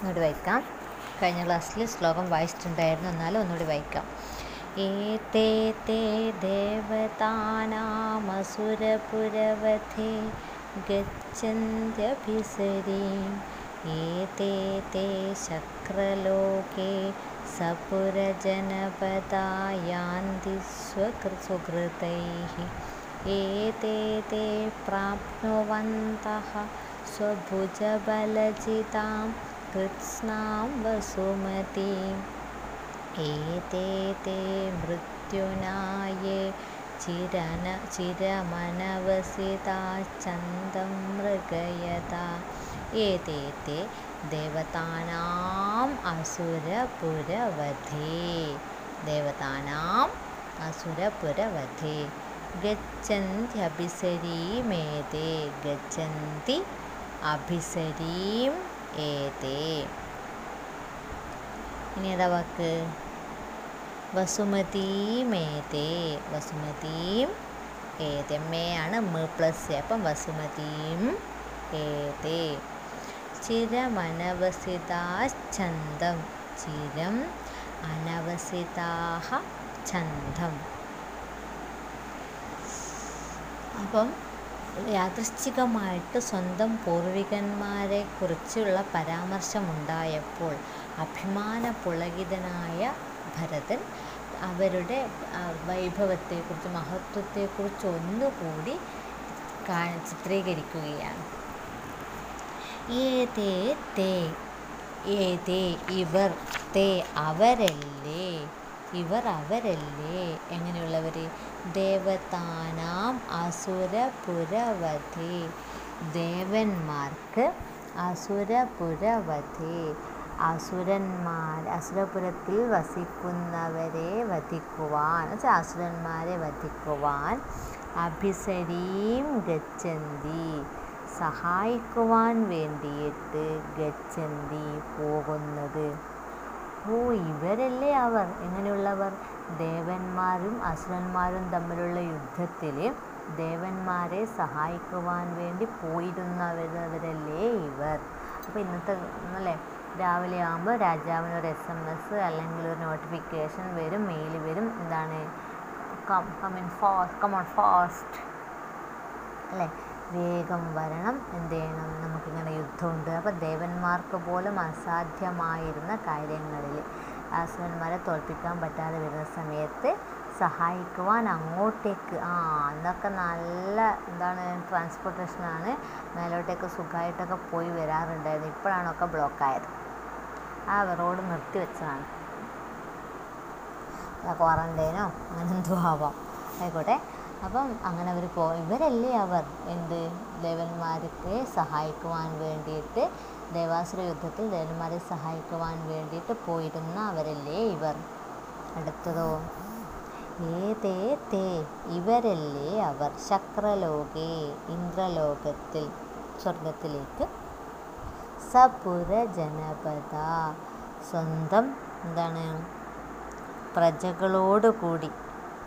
ഒന്നുകൂടി വായിക്കാം. കഴിഞ്ഞ ക്ലാസ്സിൽ ശ്ലോകം വായിച്ചിട്ടുണ്ടായിരുന്നു. എന്നാലും ഒന്നുകൂടി വായിക്കാം. ഏതേ തേ ദേവതാനാമസുരപുരവധേ ഗച്ഛന്ത്യഭിസരീം ഏതേ തേ ശക്രലോകേ സപുരജനപദായാന്തി സ്വകൃ സുഹൃതൈः ഏതേ തേ പ്രാപ്നുവന്തः സ്വഭുജബലജിതാं कृत्स्नां वसुमती एते ते मृत्युनाय चिरन चिरमनवसिताश्चन्दं मृगयता। एते ते देवतानाम् असुरपुरवधे। देवतानाम् असुरपुरवधे। गच्छन्त्यभिसरीमेते। गच्छन्ति अभिसरीं ഏതേ? ഇനി ഏതാ വാക്ക് വസുമതീമേതേ വസുമതീം ഏതേ? മേയാണ് മ് പ്ലസ്. അപ്പം വസുമതീം ഏതേ? ചിരമനവസിതാച്ഛന്തം ചിരം അനവസിതാഹ ഛന്തം അപ്പം യാദൃശ്ചികമായിട്ട് സ്വന്തം പൂർവികന്മാരെ കുറിച്ചുള്ള പരാമർശമുണ്ടായപ്പോൾ അഭിമാന പുളകിതനായ ഭരതൻ അവരുടെ വൈഭവത്തെക്കുറിച്ച് മഹത്വത്തെക്കുറിച്ച് ഒന്നുകൂടി ചിത്രീകരിക്കുകയാണ്. ഏതേ തേ ഏതേ ഇവർ തേ അവരല്ലേ? ഇവർ അവരല്ലേ എങ്ങനെയുള്ളവർ ദേവതാനാം അസുരപുരവധി. ദേവന്മാർക്ക് അസുരപുരവധി. അസുരന്മാർ അസുരപുരത്തിൽ വസിക്കുന്നവരെ വധിക്കുവാൻ വെച്ചാൽ അസുരന്മാരെ വധിക്കുവാൻ അഭിസരീം ഗച്ഛന്തി സഹായിക്കുവാൻ വേണ്ടിയിട്ട് ഗച്ഛന്തി പോകുന്നത്. ഓ ഇവരല്ലേ അവർ? എങ്ങനെയുള്ളവർ? ദേവന്മാരും അസുരന്മാരും തമ്മിലുള്ള യുദ്ധത്തിൽ ദേവന്മാരെ സഹായിക്കുവാൻ വേണ്ടി പോയിരുന്നവരല്ലേ ഇവർ? അപ്പോൾ ഇന്നത്തെ അല്ലേ രാവിലെ ആകുമ്പോൾ രാജാവിന് ഒരു എസ് എം എസ് അല്ലെങ്കിൽ ഒരു നോട്ടിഫിക്കേഷൻ വരും മെയിൽ വരും. എന്താണ്? Come come in fast come on fast അല്ലേ? വേഗം വരണം എന്ത് ചെയ്യണം? നമുക്കിങ്ങനെ യുദ്ധമുണ്ട്. അപ്പോൾ ദേവന്മാർക്ക് പോലും അസാധ്യമായിരുന്ന കാര്യങ്ങളിൽ അസുരന്മാരെ തോൽപ്പിക്കാൻ പറ്റാതെ വരുന്ന സമയത്ത് സഹായിക്കുവാൻ അങ്ങോട്ടേക്ക്. ആ അന്നൊക്കെ നല്ല എന്താണ് ട്രാൻസ്പോർട്ടേഷനാണ്. മേലോട്ടേക്ക് സുഖമായിട്ടൊക്കെ പോയി വരാറുണ്ടായിരുന്നു. ഇപ്പോഴാണൊക്കെ ബ്ലോക്കായത്. ആ റോഡ് നിർത്തി വെച്ചതാണ്. ക്വാറന്റൈനോ? അങ്ങനെ എന്തോ ആവാം. ആയിക്കോട്ടെ. അപ്പം അങ്ങനെ അവർ പോ ഇവരല്ലേ അവർ? എന്ത്? ദേവന്മാർക്ക് സഹായിക്കുവാൻ വേണ്ടിയിട്ട് ദേവാസുര യുദ്ധത്തിൽ ദേവന്മാരെ സഹായിക്കുവാൻ വേണ്ടിയിട്ട് പോയിരുന്ന അവരല്ലേ ഇവർ? അടുത്തതോ? ഏതേ തേ ഇവരല്ലേ അവർ? ശക്രലോകേ ഇന്ദ്രലോകത്തിൽ സ്വർഗത്തിലേക്ക് സപുര ജനപദ സ്വന്തം എന്താണ്? പ്രജകളോടുകൂടി.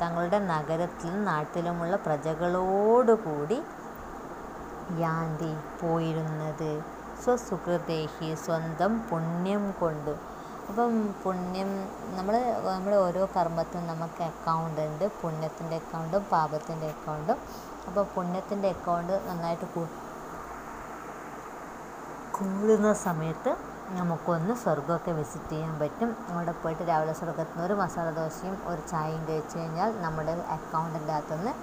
തങ്ങളുടെ നഗരത്തിലും നാട്ടിലുമുള്ള പ്രജകളോടുകൂടി യാന്തി പോയിരുന്നത്. സ്വസുഹൃദേഹി സ്വന്തം പുണ്യം കൊണ്ട്. അപ്പം പുണ്യം നമ്മൾ നമ്മുടെ ഓരോ കർമ്മത്തിനും നമുക്ക് അക്കൗണ്ട് ഉണ്ട്. പുണ്യത്തിന്റെ അക്കൗണ്ടും പാപത്തിന്റെ അക്കൗണ്ടും അപ്പോൾ പുണ്യത്തിന്റെ അക്കൗണ്ട് നന്നായിട്ട് കൂടുന്ന സമയത്ത് നമുക്കൊന്ന് സ്വർഗമൊക്കെ വിസിറ്റ് ചെയ്യാൻ പറ്റും. അവിടെ പോയിട്ട് രാവിലെ സ്വർഗത്തിന് നിന്ന് ഒരു മസാല ദോശയും ഒരു ചായയും കഴിച്ചു കഴിഞ്ഞാൽ നമ്മുടെ അക്കൗണ്ടിന്റെ അകത്തുനിന്ന്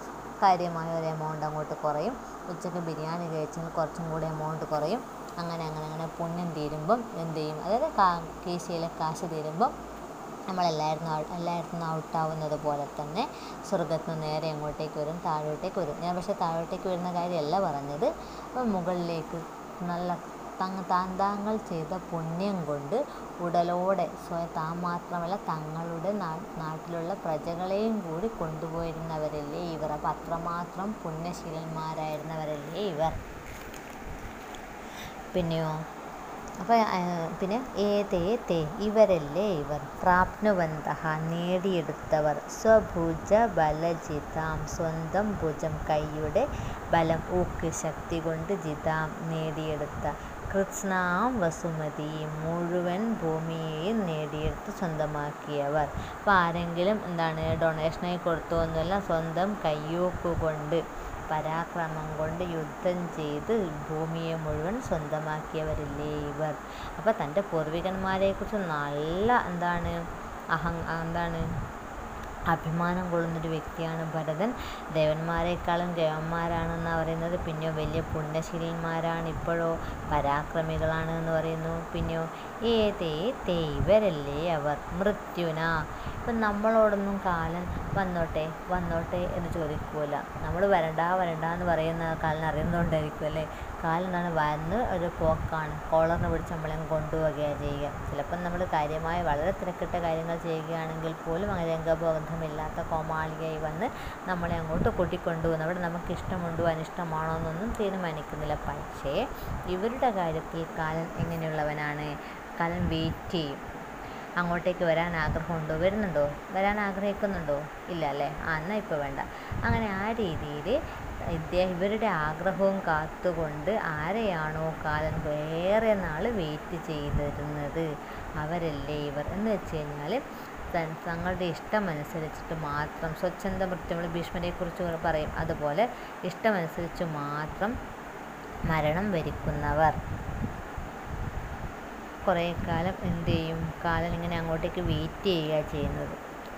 കാര്യമായ ഒരു എമൗണ്ട് അങ്ങോട്ട് കുറയും. ഉച്ചയ്ക്ക് ബിരിയാണി കഴിച്ചാൽ കുറച്ചും കൂടി എമൗണ്ട് കുറയും. അങ്ങനെ അങ്ങനെ അങ്ങനെ പുണ്യം തീരുമ്പം എന്ത് ചെയ്യും? അതായത് കാ കീശയിലെ കാശ് തീരുമ്പം നമ്മളെല്ലായിരുന്നു എല്ലായിടത്തും ഔട്ടാവുന്നത് പോലെ തന്നെ സ്വർഗത്തിൽ നിന്ന് നേരെ എങ്ങോട്ടേക്ക് വരും താഴോട്ടേക്ക് വരും. ഞാൻ പക്ഷേ താഴോട്ടേക്ക് വരുന്ന കാര്യമല്ല പറഞ്ഞത്. മുകളിലേക്ക് നല്ല തങ്ങ താൻ താങ്കൾ ചെയ്ത പുണ്യം കൊണ്ട് ഉടലോടെ സ്വയം താൻ മാത്രമല്ല തങ്ങളുടെ നാട്ടിലുള്ള പ്രജകളെയും കൂടി കൊണ്ടുപോയിരുന്നവരല്ലേ ഇവർ. അപ്പം അത്രമാത്രം പുണ്യശീലന്മാരായിരുന്നവരല്ലേ ഇവർ. പിന്നെയോ? അപ്പം പിന്നെ ഏതേ തേ ഇവരല്ലേ ഇവർ. പ്രാപ്നുവന്ത നേടിയെടുത്തവർ. സ്വഭുജ ബലജിതാം. സ്വന്തം ഭുജം കൈയുടെ ബലം ഊക്ക് ശക്തി കൊണ്ട് ജിതാം നേടിയെടുത്ത കൃത്സ്നാം വസുമതി മുഴുവൻ ഭൂമിയെയും നേടിയെടുത്ത് സ്വന്തമാക്കിയവർ. അപ്പോൾ ആരെങ്കിലും എന്താണ് ഡൊണേഷനായി കൊടുത്തൊന്നുമല്ല സ്വന്തം കയ്യൂക്ക് കൊണ്ട് പരാക്രമം കൊണ്ട് യുദ്ധം ചെയ്ത് ഭൂമിയെ മുഴുവൻ സ്വന്തമാക്കിയവരില്ലേ ഇവർ? അപ്പോൾ തന്റെ പൂർവികന്മാരെക്കുറിച്ച് നല്ല എന്താണ് അഹം എന്താണ് അഭിമാനം കൊള്ളുന്നൊരു വ്യക്തിയാണ് ഭരതൻ. ദേവന്മാരെക്കാളും ദേവന്മാരാണെന്ന് പറയുന്നത്. പിന്നെയോ വലിയ പുണ്യശീലന്മാരാണ് ഇപ്പോഴോ പരാക്രമികളാണ് എന്ന് പറയുന്നു. പിന്നെയോ ഏതേ തേ ഇവരല്ലേ അവർ? മൃത്യുന. ഇപ്പം നമ്മളോടൊന്നും കാലൻ വന്നോട്ടെ വന്നോട്ടെ എന്ന് ചോദിക്കില്ല നമ്മൾ വരണ്ട വരണ്ട എന്ന് പറയുന്ന കാലൻ അറിയുന്നതുകൊണ്ടായിരിക്കും അല്ലേ? കാലൻ എന്താണ് വന്ന് ഒരു പോക്കാണ് കോളറിന് പിടിച്ച് നമ്മളെ കൊണ്ടുപോവുകയാണ് ചെയ്യുക. ചിലപ്പം നമ്മൾ കാര്യമായി വളരെ തിരക്കിട്ട കാര്യങ്ങൾ ചെയ്യുകയാണെങ്കിൽ പോലും അങ്ങനെ രംഗബോധമില്ലാത്ത കോമാളികയായി വന്ന് നമ്മളെ അങ്ങോട്ട് കൂട്ടിക്കൊണ്ടുപോകുന്നു. അവിടെ നമുക്ക് ഇഷ്ടമുണ്ടോ അനിഷ്ടമാണോ എന്നൊന്നും തീരുമാനിക്കുന്നില്ല. പക്ഷേ ഇവരുടെ കാര്യത്തിൽ കാലൻ എങ്ങനെയുള്ളവനാണ്? കാലൻ വെയിറ്റ് ചെയ്യും. അങ്ങോട്ടേക്ക് വരാൻ ആഗ്രഹമുണ്ടോ? വരുന്നുണ്ടോ? വരാൻ ആഗ്രഹിക്കുന്നുണ്ടോ? ഇല്ല അല്ലേ? ആ എന്നാൽ ഇപ്പോൾ വേണ്ട. അങ്ങനെ ആ രീതിയിൽ ഇദ്ദേഹം ഇവരുടെ ആഗ്രഹവും കാത്തുകൊണ്ട് ആരെയാണോ കാലൻ വേറെ നാൾ വെയിറ്റ് ചെയ്തിരുന്നത്? അവരല്ലേ ഇവർ? എന്ന് വെച്ച് കഴിഞ്ഞാൽ തങ്ങളുടെ ഇഷ്ടമനുസരിച്ചിട്ട് മാത്രം സ്വച്ഛന്ത മൃത്യു നമ്മൾ ഭീഷ്മരെക്കുറിച്ച് പറയും. അതുപോലെ ഇഷ്ടമനുസരിച്ച് മാത്രം മരണം വരിക്കുന്നവർ. കുറേ കാലം എന്ത് ചെയ്യും? കാലം ഇങ്ങനെ അങ്ങോട്ടേക്ക് വെയിറ്റ് ചെയ്യുക ചെയ്യുന്നത്.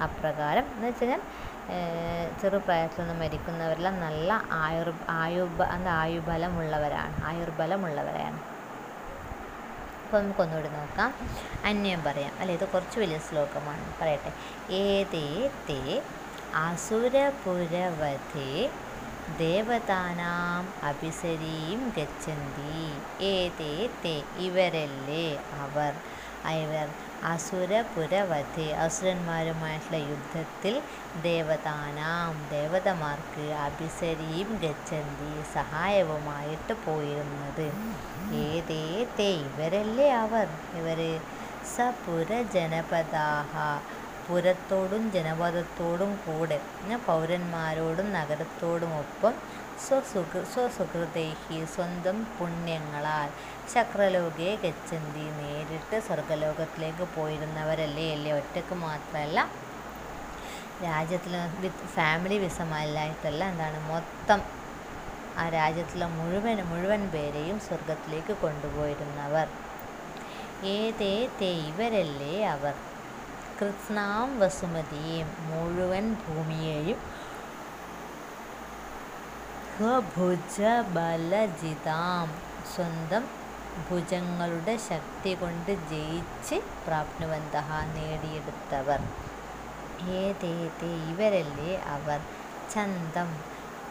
അപ്രകാരം എന്ന് വെച്ച് കഴിഞ്ഞാൽ ചെറുപ്രായത്തിൽ നിന്ന് മരിക്കുന്നവരെല്ലാം നല്ല ആയുർ ആയുബ എന്താ ആയുബലമുള്ളവരാണ് ആയുർബലമുള്ളവരാണ് അപ്പോൾ നമുക്കൊന്നുകൂടി നോക്കാം. അന്യം പറയാം. അല്ലെ ഇത് കുറച്ച് വലിയ ശ്ലോകമാണ്. പറയട്ടെ. ഏതേ തേ അസുരപുരവധേ ദേവതാനാം അഭിസരീം ഗച്ഛന്തി. ഏതേ തേ ഇവരല്ലേ അവർ? ഇവർ അസുരപുരവധി. അസുരന്മാരുമായിട്ടുള്ള യുദ്ധത്തിൽ ദേവതാനാം ദേവതമാർക്ക് അഭിസരിയും ഗച്ഛന്തി സഹായവുമായിട്ട് പോയിരുന്നത്. ഏതേ തേ ഇവരല്ലേ അവർ? ഇവർ സപുര ജനപദാഹ പുരത്തോടും ജനപദത്തോടും കൂടെ പൗരന്മാരോടും നഗരത്തോടുമൊപ്പം സ്വസുഹൃ സ്വസുഹൃതൈഹി സ്വന്തം പുണ്യങ്ങളാൽ. ചക്രലോകെ ഗച്ഛന്തി നേരിട്ട് സ്വർഗലോകത്തിലേക്ക് പോയിരുന്നവരല്ലേ? അല്ലേ? ഒറ്റയ്ക്ക് മാത്രമല്ല രാജ്യത്തിൽ വിത്ത് ഫാമിലി വിസമല്ലായിട്ടല്ല എന്താണ്? മൊത്തം ആ രാജ്യത്തിലെ മുഴുവൻ മുഴുവൻ പേരെയും സ്വർഗത്തിലേക്ക് കൊണ്ടുപോയിരുന്നവർ. ഏതേ തേ ഇവരല്ലേ അവർ? കൃത്സ്നാം വസുമതിയും മുഴുവൻ ഭൂമിയെയും ഭുജബലജിതാം സ്വന്തം ഭുജങ്ങളുടെ ശക്തി കൊണ്ട് ജയിച്ച് പ്രാപ്നുവന്ത നേടിയെടുത്തവർ. ഏതേതേ ഇവരല്ലേ അവർ? ചന്തം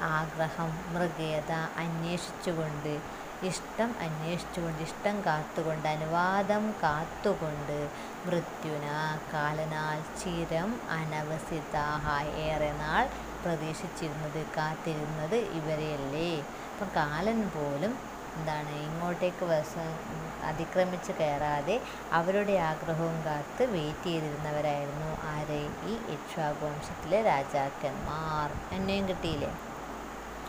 ആഗ്രഹം മൃഗേത അന്വേഷിച്ചുകൊണ്ട് ഇഷ്ടം അന്വേഷിച്ചുകൊണ്ട് ഇഷ്ടം കാത്തുകൊണ്ട് അനുവാദം കാത്തുകൊണ്ട് മൃത്യുന കാലനാൽ ചിരം അനവസിതാഹ ഏറെ നാൾ പ്രതീക്ഷിച്ചിരുന്നത് കാത്തിരുന്നത് ഇവരെയല്ലേ? അപ്പം കാലൻ പോലും എന്താണ് ഇങ്ങോട്ടേക്ക് വസ അതിക്രമിച്ച് കയറാതെ അവരുടെ ആഗ്രഹവും കാത്ത് വെയിറ്റ് ചെയ്തിരുന്നവരായിരുന്നു ആരെ? ഈ ഇക്ഷ്വാകു വംശത്തിലെ രാജാക്കന്മാർ. എന്നെയും കിട്ടിയില്ലേ?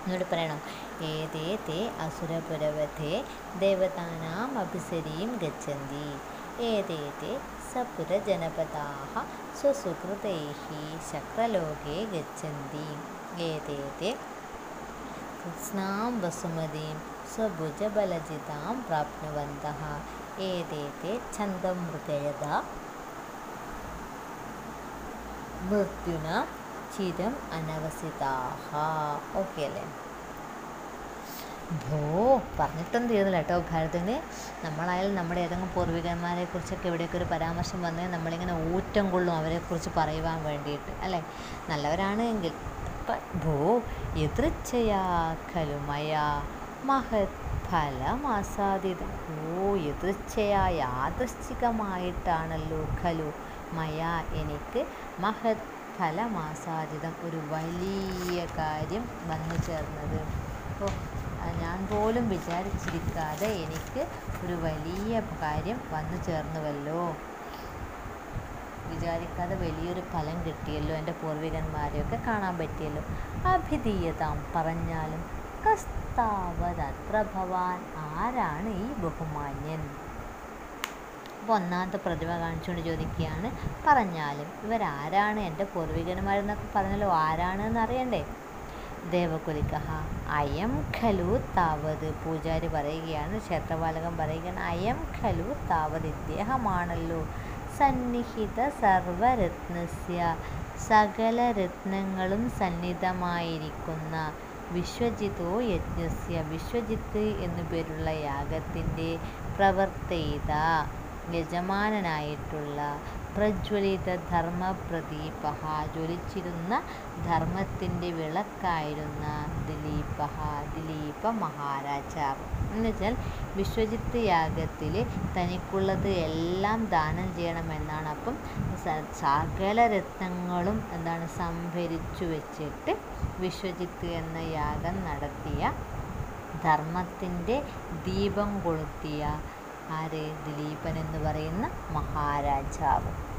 नडपरायणम् एते असुरपुरवधे देवतानाम् अपिसरीं गच्छन्ति एते सपुरजनपदाः स्वसुकृतैः शक्रलोके गच्छन्ति एते कृष्णां वसुमतीं स्वभुजबलचितां प्राप्नुवन्तः एते छन्दं मृगयता मृत्युना ചിരം അനവസിതാഹ. ഓക്കെ അല്ലേ? ഭോ പറഞ്ഞിട്ടൊന്നും തീർന്നില്ല കേട്ടോ ഭരതന്. നമ്മളായാലും നമ്മുടെ ഏതെങ്കിലും പൂർവികന്മാരെ കുറിച്ചൊക്കെ എവിടെയൊക്കെ ഒരു പരാമർശം വന്നാൽ നമ്മളിങ്ങനെ ഊറ്റം കൊള്ളും അവരെക്കുറിച്ച് പറയുവാൻ വേണ്ടിയിട്ട് അല്ലേ? നല്ലവരാണ് എങ്കിൽ. ഭോ എതിർച്ചയാ കലുമയ മയാ മഹത് ഫലമാസാദിതം ഓ എതിർച്ചയായ യാദൃശ്ചികമായിട്ടാണല്ലോ ഖലു മയ എനിക്ക് മഹത് ഫലമാസാദിതം ഒരു വലിയ കാര്യം വന്നു ചേർന്നത്. ഓ ഞാൻ പോലും വിചാരിച്ചിരിക്കാതെ എനിക്ക് ഒരു വലിയ കാര്യം വന്നു ചേർന്നുവല്ലോ. വിചാരിക്കാതെ വലിയൊരു ഫലം കിട്ടിയല്ലോ എന്റെ പൂർവികന്മാരെയൊക്കെ കാണാൻ പറ്റിയല്ലോ. അഭിധീയതാം പറഞ്ഞാലും കസ്താവതത്ര ഭവാൻ ആരാണ് ഈ ബഹുമാന്യൻ? അപ്പോൾ ഒന്നാമത്തെ പ്രതിമ കാണിച്ചുകൊണ്ട് ചോദിക്കുകയാണ്. പറഞ്ഞാലും ഇവരാരാണ്? എന്റെ പൂർവികന്മാരെന്നൊക്കെ പറഞ്ഞല്ലോ. ആരാണ് എന്ന് അറിയണ്ടേ? ദേവകുലിക അയം ഖലു താവത്. പൂജാരി പറയുകയാണ് ക്ഷേത്രപാലകൻ പറയുകയാണ് അയം ഖലു താവത് ഇദ്ദേഹമാണല്ലോ. സന്നിഹിത സർവരത്നസ്യ സകല രത്നങ്ങളും സന്നിധമായിരിക്കുന്ന വിശ്വജിതോ യജ്ഞസ്യ. വിശ്വജിത്ത് എന്നു പേരുള്ള യാഗത്തിന്റെ പ്രവർത്തയിത. യജമാനനായിട്ടുള്ള പ്രജ്വലിത ധർമ്മപ്രദീപ ജ്വലിച്ചിരുന്ന ധർമ്മത്തിന്റെ വിളക്കായിരുന്ന ദിലീപ ദിലീപ മഹാരാജാവ്. എന്നുവെച്ചാൽ വിശ്വജിത്ത് യാഗത്തിൽ തനിക്കുള്ളത് എല്ലാം ദാനം ചെയ്യണമെന്നാണ്. അപ്പം സകല രത്നങ്ങളും എന്താണ് സംഭരിച്ചു വെച്ചിട്ട് വിശ്വജിത്ത് എന്ന യാഗം നടത്തിയ ധർമ്മത്തിന്റെ ദീപം കൊളുത്തിയ ആര്? ദിലീപൻ എന്ന് പറയുന്ന മഹാരാജാവ്.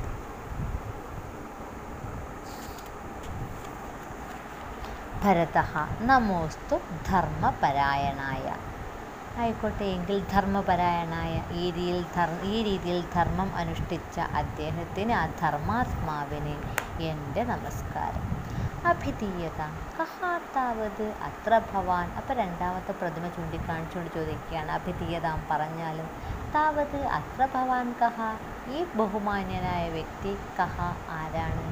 ഭരത നമോസ്തു ധർമ്മപരായണായ. ആയിക്കോട്ടെ എങ്കിൽ ധർമ്മപരായണായ ഈ രീതിയിൽ ഈ രീതിയിൽ ധർമ്മം അനുഷ്ഠിച്ച അദ്ദേഹത്തിന് ആ ധർമാത്മാവിന് എന്റെ നമസ്കാരം. അഭിധീയത. കഹാത്താവത് അത്ര ഭവാൻ. അപ്പം രണ്ടാമത്തെ പ്രതിമ ചൂണ്ടിക്കാണിച്ചുകൊണ്ട് ചോദിക്കുകയാണ് അഭിധീയത പറഞ്ഞാലും താവത് അത്ര ഭവാൻ കഹ. ഈ ബഹുമാന്യനായ വ്യക്തി കഹ ആരാണ്?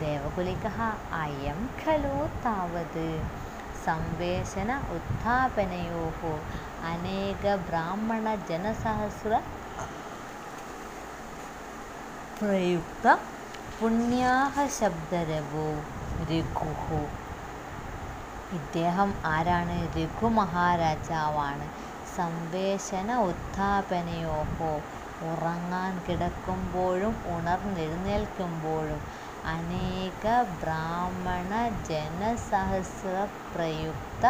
ദേവകുലികഹ അയം ഖലു താവത്. സംവേശന ഉത്ഥാപനയോ അനേക ബ്രാഹ്മണ ജനസഹസ്ര പ്രയുക്ത പുണ്യാഹ ശബ്ദരവോ രഘുഹു. ഇദ്ദേഹം ആരാണ്? രഘു മഹാരാജാവാണ്. സംവേശന ഉത്ഥാപനയോഹോ. ഉറങ്ങാൻ കിടക്കുമ്പോഴും ഉണർന്നെഴുന്നേൽക്കുമ്പോഴും അനേക ബ്രാഹ്മണ ജനസഹസ്ര പ്രയുക്ത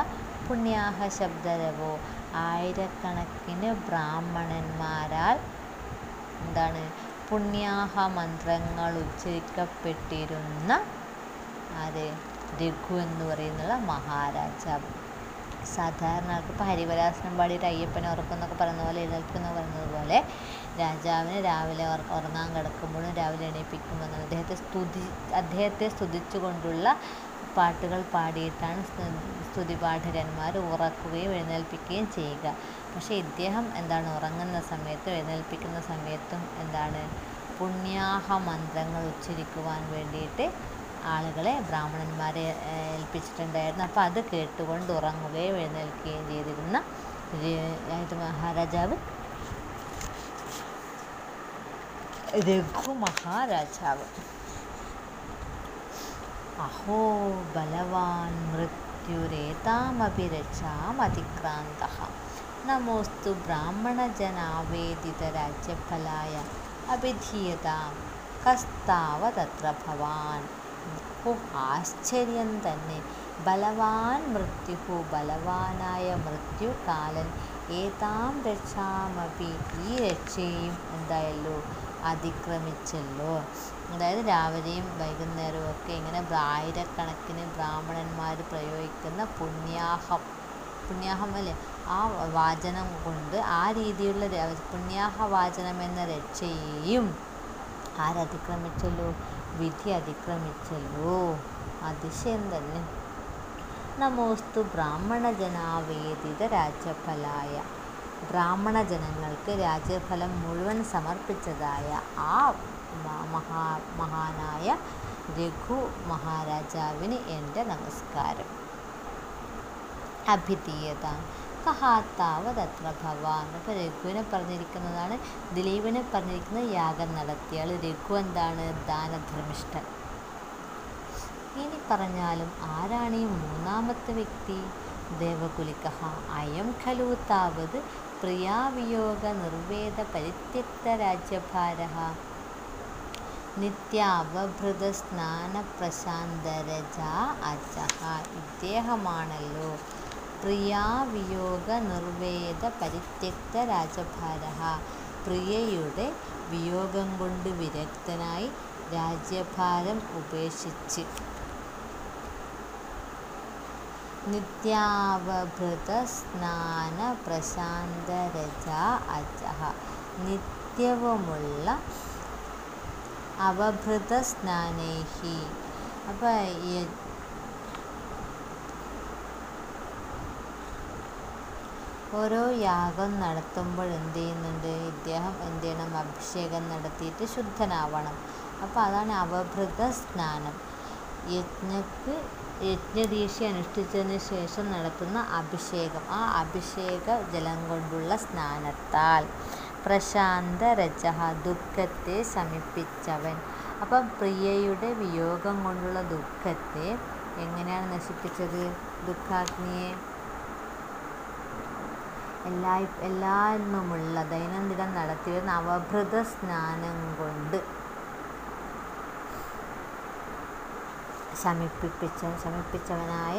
പുണ്യാഹ ശബ്ദരവോ ആയിരക്കണക്കിന് ബ്രാഹ്മണന്മാരാൽ എന്താണ്? പുണ്യാഹ മന്ത്രങ്ങൾ ഉച്ചരിക്കപ്പെട്ടിരുന്ന ആര് രഘു എന്ന് പറയുന്നുള്ള മഹാരാജാവ്. സാധാരണ ആൾക്ക് ഹരിവരാസനം പാടിയിട്ട് അയ്യപ്പനെ ഉറക്കുന്നൊക്കെ പറയുന്ന പോലെ എഴുന്നേൽക്കുന്ന പറയുന്നത് പോലെ രാജാവിനെ രാവിലെ ഉറങ്ങാൻ കിടക്കുമ്പോഴും രാവിലെ എണീപ്പിക്കുമെന്നാണ് അദ്ദേഹത്തെ സ്തുതി അദ്ദേഹത്തെ സ്തുതിച്ചുകൊണ്ടുള്ള പാട്ടുകൾ പാടിയിട്ടാണ് സ്തു- സ്തുതിപാഠകന്മാർ ഉറക്കുകയും എഴുന്നേൽപ്പിക്കുകയും ചെയ്യുക. പക്ഷേ ഇദ്ദേഹം എന്താണ് ഉറങ്ങുന്ന സമയത്തും എഴുന്നേൽപ്പിക്കുന്ന സമയത്തും എന്താണ് പുണ്യാഹ മന്ത്രങ്ങൾ ഉച്ചരിക്കുവാൻ വേണ്ടിയിട്ട് ആളുകളെ ബ്രാഹ്മണന്മാരെ ഏൽപ്പിച്ചിട്ടുണ്ടായിരുന്നു. അപ്പോൾ അത് കേട്ടുകൊണ്ട് ഉറങ്ങുകയും എഴുന്നേൽക്കുകയും ചെയ്തിരുന്ന ഇത് മഹാരാജാവ് രഘു മഹാരാജാവ്. അഹോ ബലവാൻ മൃത്യുരേതാമപി രക്ഷാമതിക്രാന്ത നമോസ്തു ബ്രാഹ്മണജനാവേദിതരാജ്യഫലായ അഭിധീയതാം കസ്താവതത്ര ഭവാൻ. ഓ ആശ്ചര്യം തന്നെ. ബലവാൻ മൃത്യു ബലവാനായ മൃത്യുകാലൻ ഏതാം രക്ഷാമപി ഈ രക്ഷയും എന്തായല്ലോ? അതിക്രമിച്ചല്ലോ. അതായത് രാവിലെയും വൈകുന്നേരവും ഒക്കെ ഇങ്ങനെ ആയിരക്കണക്കിന് ബ്രാഹ്മണന്മാർ പ്രയോഗിക്കുന്ന പുണ്യാഹം പുണ്യാഹം അല്ലേ? ആ വാചനം കൊണ്ട് ആ രീതിയിലുള്ള പുണ്യാഹ വാചനം എന്ന രക്ഷയെയും ആരതിക്രമിച്ചല്ലോ? വിധി അതിക്രമിച്ചല്ലോ. അതിശയം തന്നെ. നമോസ്തു ബ്രാഹ്മണജനാവേദിത രാജ്യഫലായ ബ്രാഹ്മണ ജനങ്ങൾക്ക് രാജ്യഫലം മുഴുവൻ സമർപ്പിച്ചതായ ആ മഹാ മഹാനായ രഘു മഹാരാജാവിന് എന്റെ നമസ്കാരം. അഭിധീയത. കഹാത്താവതത്ര ഭവാൻ അപ്പോൾ രഘുവിനെ പറഞ്ഞിരിക്കുന്നതാണ് ദിലീപിനെ പറഞ്ഞിരിക്കുന്നത് യാഗം നടത്തിയാൽ രഘു എന്താണ്? ദാനധർമ്മിഷ്ഠൻ. ഇനി പറഞ്ഞാലും ആരാണ് ഈ മൂന്നാമത്തെ വ്യക്തി? ദേവകുലിക അയം ഖലു താവത് പ്രിയാവിയോഗ നിർവേദ പരിത്യക്ത രാജ്യഭാര നിത്യാവഭൃത സ്നാന പ്രശാന്തരജ അജഹ. ഇദ്ദേഹമാണല്ലോ. പ്രിയാവിയോഗ നിർവേദ പരിത്യക്ത രാജഭാര പ്രിയയുടെ വിയോഗം കൊണ്ട് വിരക്തനായി രാജ്യഭാരം ഉപേക്ഷിച്ച്. നിത്യാവഭൃത സ്നാന പ്രശാന്തരജ അജഹ. നിത്യവുമുള്ള അവഭൃത സ്നാനേഹി അപ്പോൾ ഓരോ യാഗം നടത്തുമ്പോൾ എന്ത് ചെയ്യുന്നുണ്ട്? ഇദ്ദേഹം എന്ത് ചെയ്യണം? അഭിഷേകം നടത്തിയിട്ട് ശുദ്ധനാവണം. അപ്പോൾ അതാണ് അവഭൃത സ്നാനം. യജ്ഞക്ക് യജ്ഞദീക്ഷ അനുഷ്ഠിച്ചതിന് ശേഷം നടത്തുന്ന അഭിഷേകം. ആ അഭിഷേക ജലം കൊണ്ടുള്ള സ്നാനത്താൽ പ്രശാന്ത രജ ദുഃഖത്തെ ശമിപ്പിച്ചവൻ. അപ്പം പ്രിയയുടെ വിയോഗം കൊണ്ടുള്ള ദുഃഖത്തെ എങ്ങനെയാണ് നശിപ്പിച്ചത്? ദുഃഖാഗ്നിയെ എല്ലാ എല്ലാന്നുമുള്ള ദൈനംദിനം നടത്തിവരുന്ന അവഭൃത സ്നാനം കൊണ്ട് ശമിപ്പിപ്പിച്ച ശമിപ്പിച്ചവനായ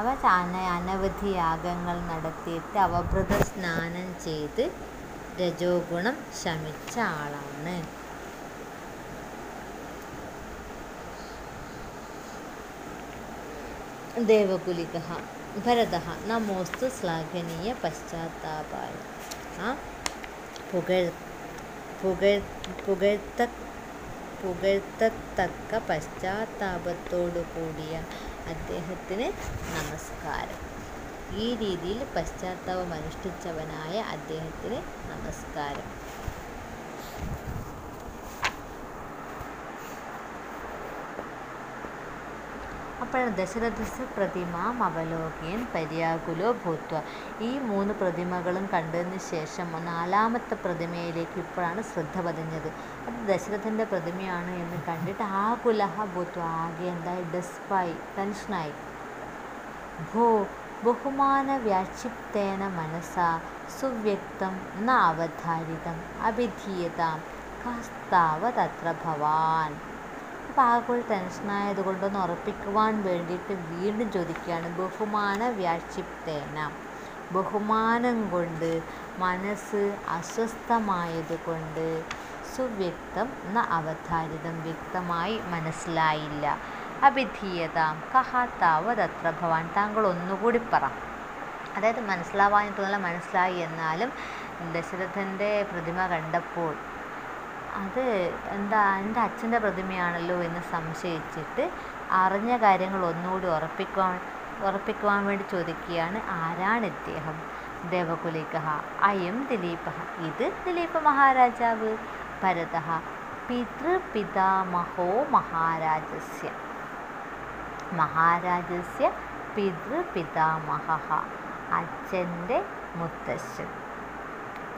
അവ അന അനവധി യാഗങ്ങൾ നടത്തിയിട്ട് അവഭൃത സ്നാനം ചെയ്ത് രജോ ഗുണം ശമിച്ച ആളാണ്. ദേവകുലിക ഭരത നമോസ്തു ശ്ലാഘനീയ പശ്ചാത്താപായ. ആ പുകഴ് പുകഴ് പുകഴ്ത്ത പുകഴ്ത്തത്തക്ക പശ്ചാത്താപത്തോടു കൂടിയ അദ്ദേഹത്തിന് നമസ്കാരം. ഈ രീതിയിൽ പശ്ചാത്താപം അനുഷ്ഠിച്ചവനായ അദ്ദേഹത്തിന് നമസ്കാരം. അപ്പോഴാണ് ദശരഥസ് പ്രതിമാം അവലോകയൻ പര്യാകുലോ ഭൂത്വ. ഈ മൂന്ന് പ്രതിമകളും കണ്ടതിന് ശേഷം നാലാമത്തെ പ്രതിമയിലേക്ക് ഇപ്പോഴാണ് ശ്രദ്ധ പതിഞ്ഞത്. അത് ദശരഥന്റെ പ്രതിമയാണ് എന്ന് കണ്ടിട്ട് ആകുലഹ ഭൂത്വ ആകെ എന്തായി? ഡെസ്പായി ടെൻഷനായി ഭോ ബഹുമാന വ്യാക്ഷിപ്തേന മനസാ സുവ്യക്തം ന അവധാരിതം അഭിധീയതാം കാസ്താവതത്ര ഭവാൻ അപ്പോൾ ടെൻഷനായതുകൊണ്ടൊന്ന് ടെൻഷനായത് കൊണ്ടൊന്ന് ഉറപ്പിക്കുവാൻ വേണ്ടിയിട്ട് വീണ്ടും ചോദിക്കുകയാണ് ബഹുമാന വ്യാക്ഷിപ്തേന ബഹുമാനം കൊണ്ട് മനസ്സ് അസ്വസ്ഥമായതുകൊണ്ട് സുവ്യക്തം ന അവധാരിതം വ്യക്തമായി മനസ്സിലായില്ല. അഭിധീയതാം കഹാത്താവതത്ര ഭവാൻ താങ്കൾ ഒന്നുകൂടി പറ. അതായത് മനസ്സിലാവാൻ തോന്നുന്നില്ല മനസ്സിലായി എന്നാലും ദശരഥന്റെ പ്രതിമ കണ്ടപ്പോൾ അത് എന്താ എന്റെ അച്ഛന്റെ പ്രതിമയാണല്ലോ എന്ന് സംശയിച്ചിട്ട് അറിഞ്ഞ കാര്യങ്ങൾ ഒന്നുകൂടി ഉറപ്പിക്കുവാൻ ഉറപ്പിക്കുവാൻ വേണ്ടി ചോദിക്കുകയാണ്. ആരാണ് ഇദ്ദേഹം? ദേവകുലിക അയം ദിലീപ ഇത് ദിലീപ മഹാരാജാവ്. ഭരത പിതൃപിതാമഹോ മഹാരാജസ്യ. മഹാരാജസ്യ പിതൃപിതാമഹ അച്ഛന്റെ മുത്തശ്ശൻ.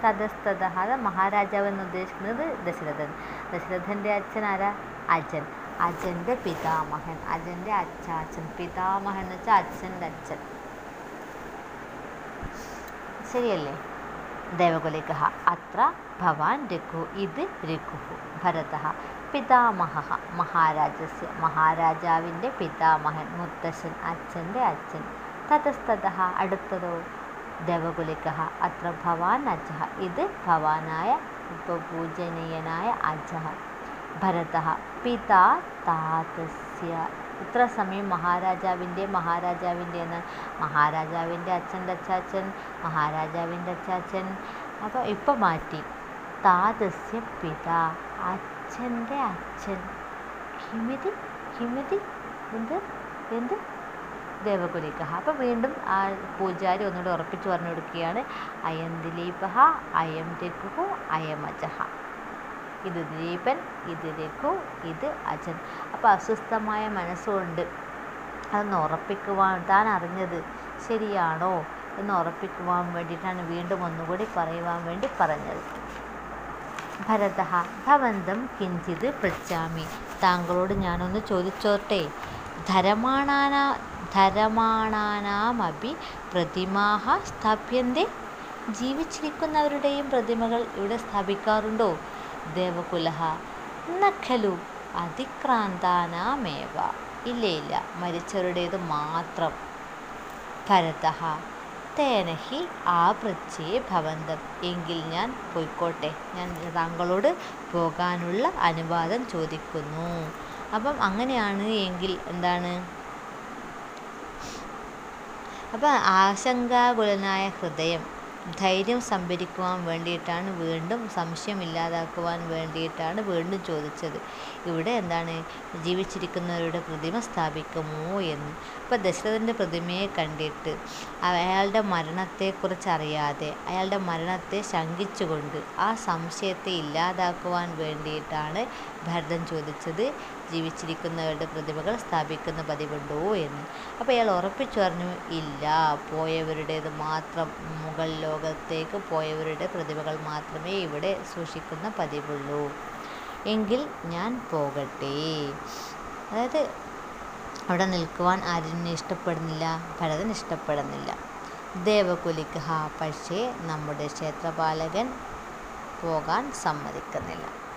തതസ്തത മഹാരാജാവ് എന്ന് ഉദ്ദേശിക്കുന്നത് ദശരഥൻ. ദശരഥന്റെ അച്ഛൻ ആരാ? അജൻ. അജന്റെ പിതാമഹൻ. അജന്റെ അച്ചാച്ചൻ. പിതാമഹൻ എന്ന് വെച്ചാൽ അച്ഛന്റെ അച്ഛൻ. ശരിയല്ലേ? ദേവകുലിക അത്ര ഭവാൻ രഘു ഇത് രഘു ഭരത പിതാമഹ മഹാരാജസ്യ മഹാരാജാവിന്റെ പിതാമഹൻ മുത്തശ്ശൻ അച്ഛന്റെ അച്ഛൻ. തതസ്തത അടുത്തതോ? ദേവകുലിക അത്ര ഭവാൻ അജഹ. ഇത് ഭവാനായ ഉപപൂജനീയനായ അജഹ. ഭരത പിതാ താതസ്യ. ഇത്ര സമയം മഹാരാജാവിന്റെ മഹാരാജാവിന്റെ എന്ന് മഹാരാജാവിന്റെ അച്ഛന്റെ അച്ചാച്ചൻ മഹാരാജാവിന്റെ അച്ചാച്ചൻ. അപ്പോൾ ഇപ്പം മാറ്റി. താതസ്യ പിതാ. അച്ഛന്റെ അച്ഛൻ. കിമിതി കിമിതി എന്ത്? എന്ത്? ദേവകുലിക അപ്പം വീണ്ടും ആ പൂജാരി ഒന്നുകൂടെ ഉറപ്പിച്ച് പറഞ്ഞു കൊടുക്കുകയാണ് അയം ദിലീപഹ അയം രഘുഹു അയം അജഹ ഇത് ദിലീപൻ ഇത് രഘു ഇത് അജൻ. അപ്പോൾ അസ്വസ്ഥമായ മനസ്സുകൊണ്ട് അതൊന്ന് ഉറപ്പിക്കുവാൻ താൻ അറിഞ്ഞത് ശരിയാണോ എന്ന് ഉറപ്പിക്കുവാൻ വേണ്ടിയിട്ടാണ് വീണ്ടും ഒന്നുകൂടി പറയുവാൻ വേണ്ടി പറഞ്ഞത്. ഭരത ഭവന്തം കിഞ്ചിത് പൃച്ഛാമി. താങ്കളോട് ഞാനൊന്ന് ചോദിച്ചോട്ടെ? ധരമാണാന ധരമാണാനാമപി പ്രതിമാഹ സ്ഥാപ്യന്തേ. ജീവിച്ചിരിക്കുന്നവരുടെയും പ്രതിമകൾ ഇവിടെ സ്ഥാപിക്കാറുണ്ടോ? ദേവകുലഹ നഖലു അതിക്രാന്താനാമേവ. ഇല്ല ഇല്ല മരിച്ചവരുടേത് മാത്രം. ഭരത തേനഹി ആപൃച്ഛേ ഭവന്തം. എങ്കിൽ ഞാൻ പോയിക്കോട്ടെ. ഞാൻ താങ്കളോട് പോകാനുള്ള അനുവാദം ചോദിക്കുന്നു. അപ്പം അങ്ങനെയാണ് എങ്കിൽ എന്താണ്? അപ്പം ആശങ്കാകുലനായ ഹൃദയം ധൈര്യം സംഭരിക്കുവാൻ വേണ്ടിയിട്ടാണ് വീണ്ടും സംശയം ഇല്ലാതാക്കുവാൻ വേണ്ടിയിട്ടാണ് വീണ്ടും ചോദിച്ചത്. ഇവിടെ എന്താണ്? ജീവിച്ചിരിക്കുന്നവരുടെ പ്രതിമ സ്ഥാപിക്കുമോ എന്ന്. അപ്പോൾ ദശരഥന്റെ പ്രതിമയെ കണ്ടിട്ട് അയാളുടെ മരണത്തെക്കുറിച്ച് അറിയാതെ അയാളുടെ മരണത്തെ ശങ്കിച്ചുകൊണ്ട് ആ സംശയത്തെ ഇല്ലാതാക്കുവാൻ വേണ്ടിയിട്ടാണ് ഭരതൻ ചോദിച്ചത്. ജീവിച്ചിരിക്കുന്നവരുടെ പ്രതിമകൾ സ്ഥാപിക്കുന്ന പതിവുണ്ടോ എന്ന്. അപ്പോൾ അയാൾ ഉറപ്പിച്ചു പറഞ്ഞു ഇല്ല പോയവരുടേത് മാത്രം മുഗൾ ലോകത്തേക്ക് പോയവരുടെ പ്രതിമകൾ മാത്രമേ ഇവിടെ സൂക്ഷിക്കുന്ന പതിവുള്ളൂ. എങ്കിൽ ഞാൻ പോകട്ടെ. അതായത് അവിടെ നിൽക്കുവാൻ ആരും ഇഷ്ടപ്പെടുന്നില്ല ഭരതൻ ഇഷ്ടപ്പെടുന്നില്ല. ദേവകുലിക്ക് ഹാ പക്ഷേ നമ്മുടെ ക്ഷേത്രപാലകൻ പോകാൻ സമ്മതിക്കുന്നില്ല.